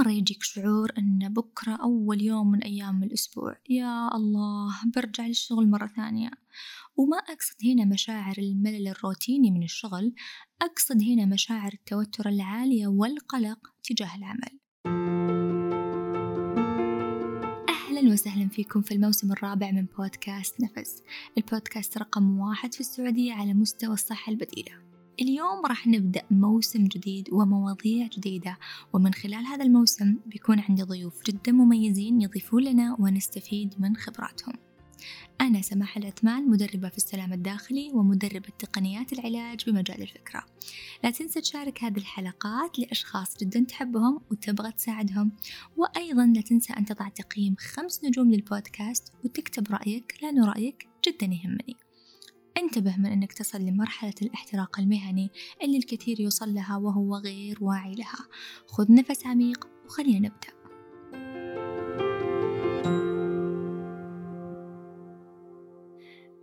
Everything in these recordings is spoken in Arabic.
مرة يجيك شعور أن بكرة أول يوم من أيام الأسبوع. يا الله برجع للشغل مرة ثانية. وما أقصد هنا مشاعر الملل الروتيني من الشغل أقصد هنا مشاعر التوتر العالية والقلق تجاه العمل. أهلا وسهلا فيكم في الموسم الرابع من بودكاست نفس. البودكاست رقم واحد في السعودية على مستوى الصحة البديلة. اليوم راح نبدأ موسم جديد ومواضيع جديدة. ومن خلال هذا الموسم بيكون عندي ضيوف جدا مميزين يضيفون لنا ونستفيد من خبراتهم. أنا سماح العثمان مدربة في السلام الداخلي ومدربة تقنيات العلاج بمجال الفكرة. لا تنسى تشارك هذه الحلقات لأشخاص جدا تحبهم وتبغى تساعدهم. وأيضا لا تنسى أن تضع تقييم خمس نجوم للبودكاست وتكتب رأيك لأنه رأيك جدا يهمني. انتبه من أنك تصل لمرحلة الاحتراق المهني اللي الكثير يوصل لها وهو غير واعي لها. خذ نفس عميق وخلينا نبدأ.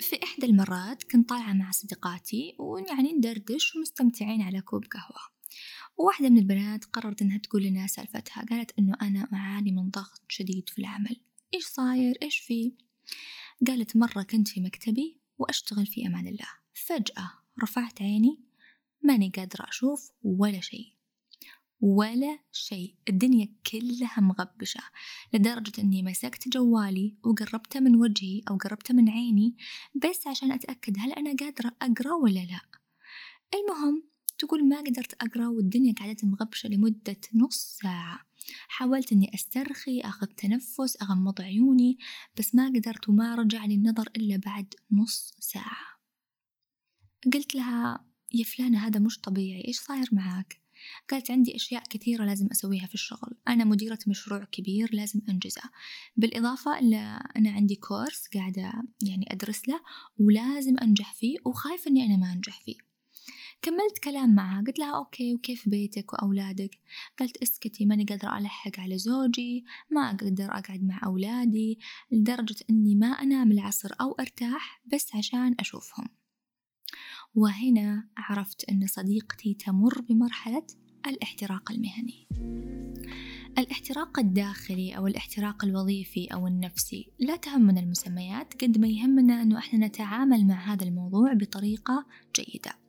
في إحدى المرات كنت طالعة مع صديقاتي ويعني ندردش ومستمتعين على كوب قهوة. وواحدة من البنات قررت إنها تقول لنا سالفتها قالت إنه أنا أعاني من ضغط شديد في العمل. إيش صاير؟ إيش في؟ قالت مرة كنت في مكتبي وأشتغل في أمان الله. فجأة رفعت عيني ماني قادرة أشوف ولا شيء ولا شيء. الدنيا كلها مغبشة لدرجة أني مسكت جوالي وقربته من وجهي أو قربته من عيني بس عشان أتأكد هل أنا قادرة أقرأ ولا لا. المهم تقول ما قدرت أقرأ والدنيا قعدت مغبشة لمدة نص ساعة. حاولت أني أسترخي أخذ تنفس أغمض عيوني بس ما قدرت وما رجع لي النظر إلا بعد نص ساعة. قلت لها يا فلانة هذا مش طبيعي إيش صاير معاك؟ قالت عندي أشياء كثيرة لازم أسويها في الشغل. أنا مديرة مشروع كبير لازم أنجزه. بالإضافة إلى أنا عندي كورس قاعدة يعني أدرس له ولازم أنجح فيه وخايفة إني أنا ما أنجح فيه. كملت كلام معها قلت لها أوكي وكيف بيتك وأولادك؟ قالت اسكتي ماني قادرة ألحق على زوجي ما أقدر أقعد مع أولادي لدرجة أني ما أنام العصر أو أرتاح بس عشان أشوفهم. وهنا عرفت أن صديقتي تمر بمرحلة الاحتراق المهني. الاحتراق الداخلي أو الاحتراق الوظيفي أو النفسي لا تهمنا المسميات قد ما يهمنا أنه إحنا نتعامل مع هذا الموضوع بطريقة جيدة.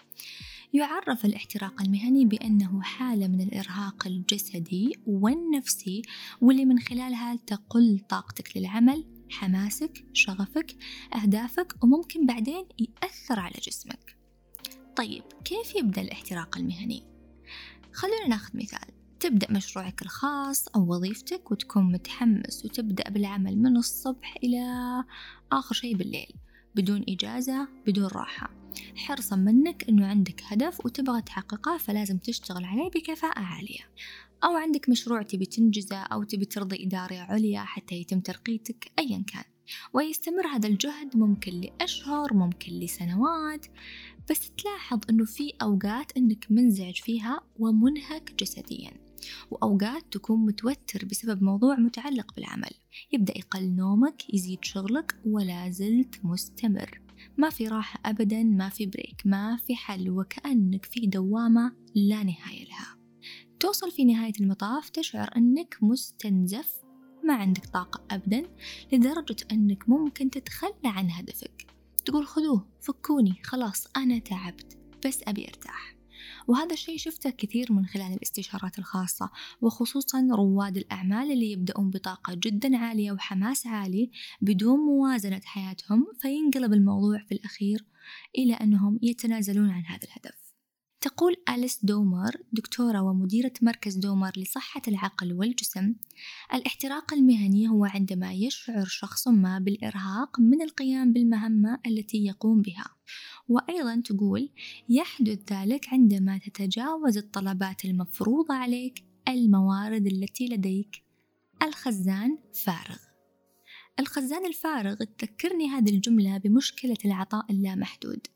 يعرف الاحتراق المهني بأنه حالة من الإرهاق الجسدي والنفسي واللي من خلالها تقل طاقتك للعمل حماسك شغفك أهدافك وممكن بعدين يأثر على جسمك. طيب كيف يبدأ الاحتراق المهني؟ خلونا ناخذ مثال. تبدأ مشروعك الخاص أو وظيفتك وتكون متحمس وتبدأ بالعمل من الصبح إلى آخر شي بالليل بدون إجازة بدون راحة. حرصا منك أنه عندك هدف وتبغى تحققه فلازم تشتغل عليه بكفاءة عالية. أو عندك مشروع تبي تنجزه أو تبي ترضي إدارة عليا حتى يتم ترقيتك أيا كان. ويستمر هذا الجهد ممكن لأشهر ممكن لسنوات. بس تلاحظ أنه في أوقات أنك منزعج فيها ومنهك جسديا. وأوقات تكون متوتر بسبب موضوع متعلق بالعمل. يبدأ يقل نومك يزيد شغلك ولا زلت مستمر. ما في راحة أبدا ما في بريك ما في حل وكأنك في دوامة لا نهاية لها. توصل في نهاية المطاف تشعر أنك مستنزف ما عندك طاقة أبدا لدرجة أنك ممكن تتخلى عن هدفك. تقول خذوه فكوني خلاص أنا تعبت بس أبي أرتاح. وهذا الشيء شفته كثير من خلال الاستشارات الخاصة وخصوصا رواد الأعمال اللي يبدأون بطاقة جدا عالية وحماس عالي بدون موازنة حياتهم فينقلب الموضوع في الأخير إلى أنهم يتنازلون عن هذا الهدف. تقول أليس دومر دكتورة ومديرة مركز دومر لصحة العقل والجسم الاحتراق المهني هو عندما يشعر شخص ما بالإرهاق من القيام بالمهمة التي يقوم بها. وأيضا تقول يحدث ذلك عندما تتجاوز الطلبات المفروضة عليك الموارد التي لديك. الخزان فارغ. الخزان الفارغ تذكرني هذه الجملة بمشكلة العطاء اللامحدود.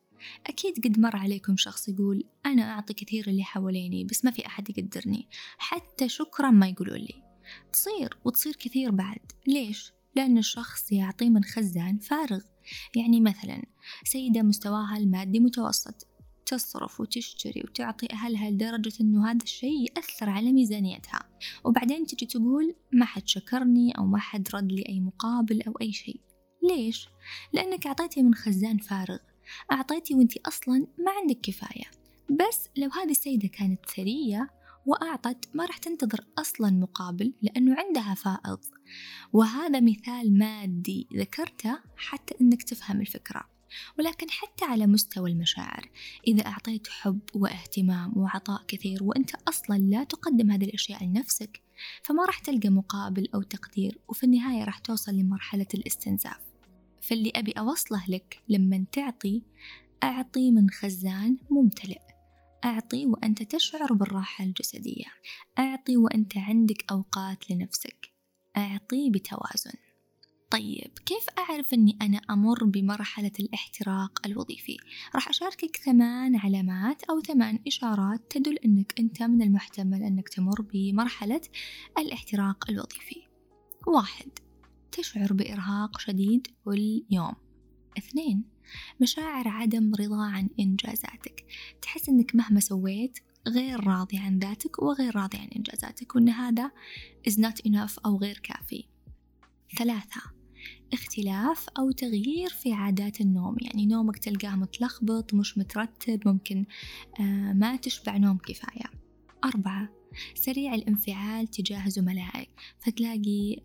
أكيد قد مر عليكم شخص يقول أنا أعطي كثير اللي حواليني بس ما في أحد يقدرني. حتى شكرا ما يقولوا لي. تصير وتصير كثير بعد. ليش؟ لأن الشخص يعطي من خزان فارغ. يعني مثلا سيدة مستواها المادي متوسط تصرف وتشتري وتعطي أهلها لدرجة إنه هذا الشيء يأثر على ميزانيتها. وبعدين تجي تقول ما حد شكرني أو ما حد رد لي أي مقابل أو أي شيء. ليش؟ لأنك أعطيتي من خزان فارغ. أعطيتي وأنت أصلا ما عندك كفاية. بس لو هذه السيدة كانت ثرية وأعطت ما راح تنتظر أصلا مقابل لأنه عندها فائض. وهذا مثال مادي ذكرته حتى أنك تفهم الفكرة. ولكن حتى على مستوى المشاعر إذا أعطيت حب واهتمام وعطاء كثير وأنت أصلا لا تقدم هذه الأشياء لنفسك فما راح تلقى مقابل أو تقدير وفي النهاية راح توصل لمرحلة الاستنزاف. فاللي أبي أوصله لك لما تعطي أعطي من خزان ممتلئ. أعطي وأنت تشعر بالراحة الجسدية. أعطي وأنت عندك أوقات لنفسك. أعطي بتوازن. طيب كيف أعرف أني أنا أمر بمرحلة الاحتراق الوظيفي؟ راح أشاركك ثمان علامات أو ثمان إشارات تدل أنك أنت من المحتمل أنك تمر بمرحلة الاحتراق الوظيفي. واحد تشعر بإرهاق شديد كل يوم. اثنين مشاعر عدم رضا عن إنجازاتك. تحس أنك مهما سويت غير راضي عن ذاتك وغير راضي عن إنجازاتك وأن هذا is not enough أو غير كافي. ثلاثة اختلاف أو تغيير في عادات النوم. يعني نومك تلقاه متلخبط مش مترتب ممكن آه، ما تشبع نوم كفاية. أربعة سريع الانفعال تجاه زملائك. فتلاقي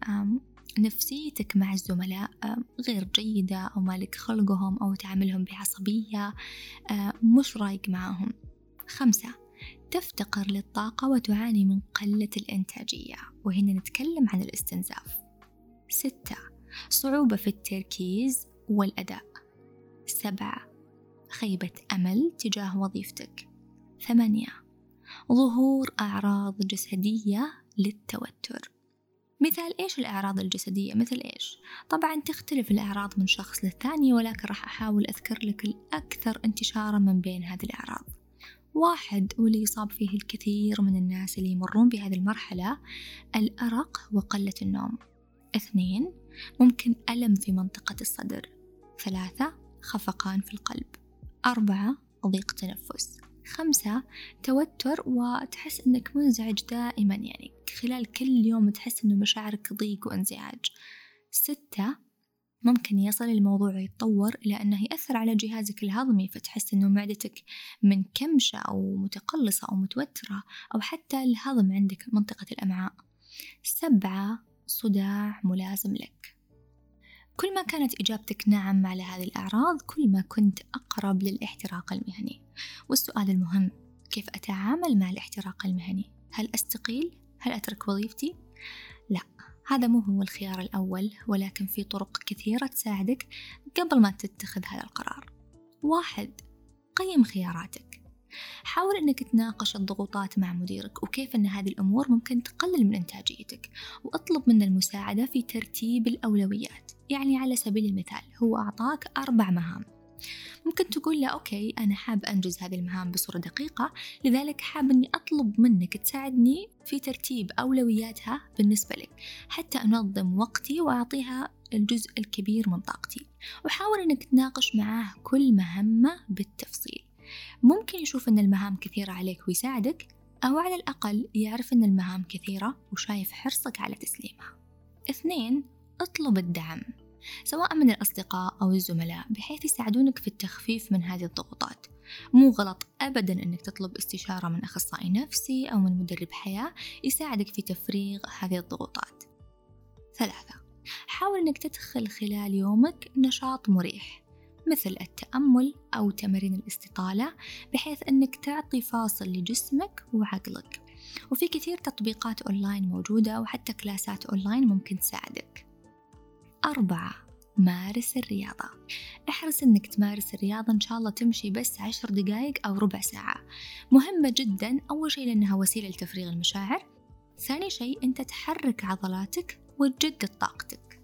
نفسيتك مع الزملاء غير جيدة أو مالك خلقهم أو تعاملهم بعصبية مش رايق معاهم خمسة تفتقر للطاقة وتعاني من قلة الإنتاجية. وهنا نتكلم عن الاستنزاف. ستة صعوبة في التركيز والأداء. سبعة خيبة أمل تجاه وظيفتك. ثمانية ظهور أعراض جسدية للتوتر. مثال إيش الأعراض الجسدية؟ مثل إيش؟ طبعا تختلف الأعراض من شخص للثاني ولكن راح أحاول أذكر لك الأكثر انتشارا من بين هذه الأعراض. واحد واللي يصاب فيه الكثير من الناس اللي يمرون بهذه المرحلة الأرق وقلة النوم. اثنين ممكن ألم في منطقة الصدر. ثلاثة خفقان في القلب. أربعة ضيق تنفس. خمسة توتر وتحس أنك منزعج دائما يعني خلال كل يوم تحس أنه مشاعرك ضيق وانزعاج. ستة ممكن يصل الموضوع يتطور إلى أنه يأثر على جهازك الهضمي فتحس أنه معدتك منكمشة أو متقلصة أو متوترة أو حتى الهضم عندك منطقة الأمعاء. سبعة صداع ملازم لك. كل ما كانت إجابتك نعم على هذه الأعراض كل ما كنت أقرب للاحتراق المهني والسؤال المهم كيف أتعامل مع الاحتراق المهني؟ هل أستقيل؟ هل أترك وظيفتي؟ لا هذا مو هو الخيار الأول ولكن في طرق كثيرة تساعدك قبل ما تتخذ هذا القرار واحد قيم خياراتك حاول أنك تناقش الضغوطات مع مديرك وكيف أن هذه الأمور ممكن تقلل من إنتاجيتك وأطلب منه المساعدة في ترتيب الأولويات يعني على سبيل المثال هو أعطاك أربع مهام. ممكن تقول له أوكي أنا حاب أنجز هذه المهام بصورة دقيقة لذلك حاب أني أطلب منك تساعدني في ترتيب أولوياتها بالنسبة لك حتى أنظم وقتي وأعطيها الجزء الكبير من طاقتي. وحاول أنك تناقش معاه كل مهمة بالتفصيل. ممكن يشوف أن المهام كثيرة عليك ويساعدك أو على الأقل يعرف أن المهام كثيرة وشايف حرصك على تسليمها. اثنين اطلب الدعم سواء من الأصدقاء أو الزملاء بحيث يساعدونك في التخفيف من هذه الضغوطات. مو غلط أبدا أنك تطلب استشارة من أخصائي نفسي أو من مدرب حياة يساعدك في تفريغ هذه الضغوطات. ثلاثة حاول أنك تدخل خلال يومك نشاط مريح. مثل التأمل أو تمارين الاستطالة بحيث أنك تعطي فاصل لجسمك وعقلك. وفي كثير تطبيقات أونلاين موجودة وحتى كلاسات أونلاين ممكن تساعدك. أربعة مارس الرياضة. احرص أنك تمارس الرياضة إن شاء الله تمشي بس عشر دقايق أو ربع ساعة. مهمة جدا أول شيء لأنها وسيلة لتفريغ المشاعر. ثاني شيء أنت تحرك عضلاتك وتجدد طاقتك.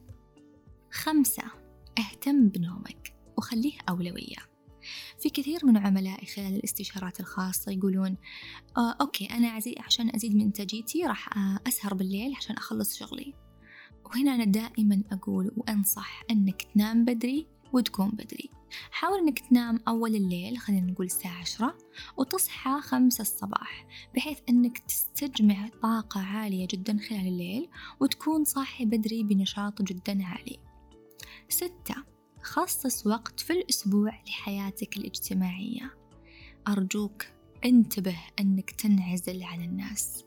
خمسة اهتم بنومك. وخليه أولوية. في كثير من عملائي خلال الاستشارات الخاصة يقولون آه أوكي أنا عزي عشان أزيد من إنتاجيتي راح آه، أسهر بالليل عشان أخلص شغلي. وهنا أنا دائما أقول وأنصح أنك تنام بدري وتقوم بدري. حاول إنك تنام أول الليل خلينا نقول الساعة عشرة وتصحى خمسة الصباح بحيث إنك تستجمع طاقة عالية جدا خلال الليل وتكون صاحي بدري بنشاط جدا عالي. ستة خصص وقت في الأسبوع لحياتك الاجتماعية. أرجوك انتبه أنك تنعزل عن الناس.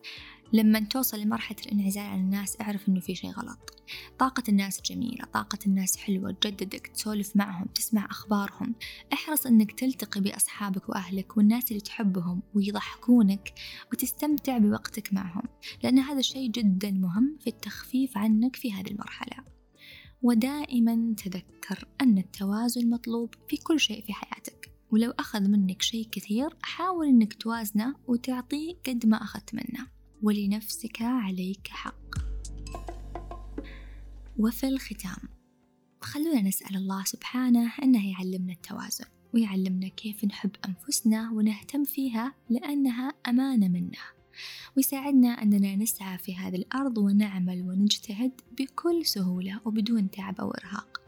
لما توصل لمرحلة الانعزال عن الناس أعرف إنه في شي غلط. طاقة الناس جميلة طاقة الناس حلوة تجددك تسولف معهم تسمع أخبارهم. احرص إنك تلتقي بأصحابك وأهلك والناس اللي تحبهم ويضحكونك وتستمتع بوقتك معهم لأن هذا الشيء جدا مهم في التخفيف عنك في هذه المرحلة. ودائما تذكر أن التوازن مطلوب في كل شيء في حياتك. ولو أخذ منك شيء كثير حاول أنك توازنه وتعطيه قد ما أخذت منه. ولنفسك عليك حق. وفي الختام خلونا نسأل الله سبحانه أنه يعلمنا التوازن ويعلمنا كيف نحب أنفسنا ونهتم فيها لأنها أمانة منه ويساعدنا أننا نسعى في هذه الأرض ونعمل ونجتهد بكل سهولة وبدون تعب أو إرهاق.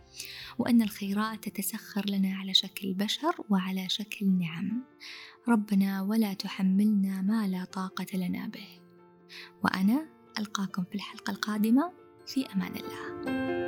وأن الخيرات تتسخر لنا على شكل بشر وعلى شكل نعم. ربنا ولا تحملنا ما لا طاقة لنا به. وأنا ألقاكم في الحلقة القادمة. في أمان الله.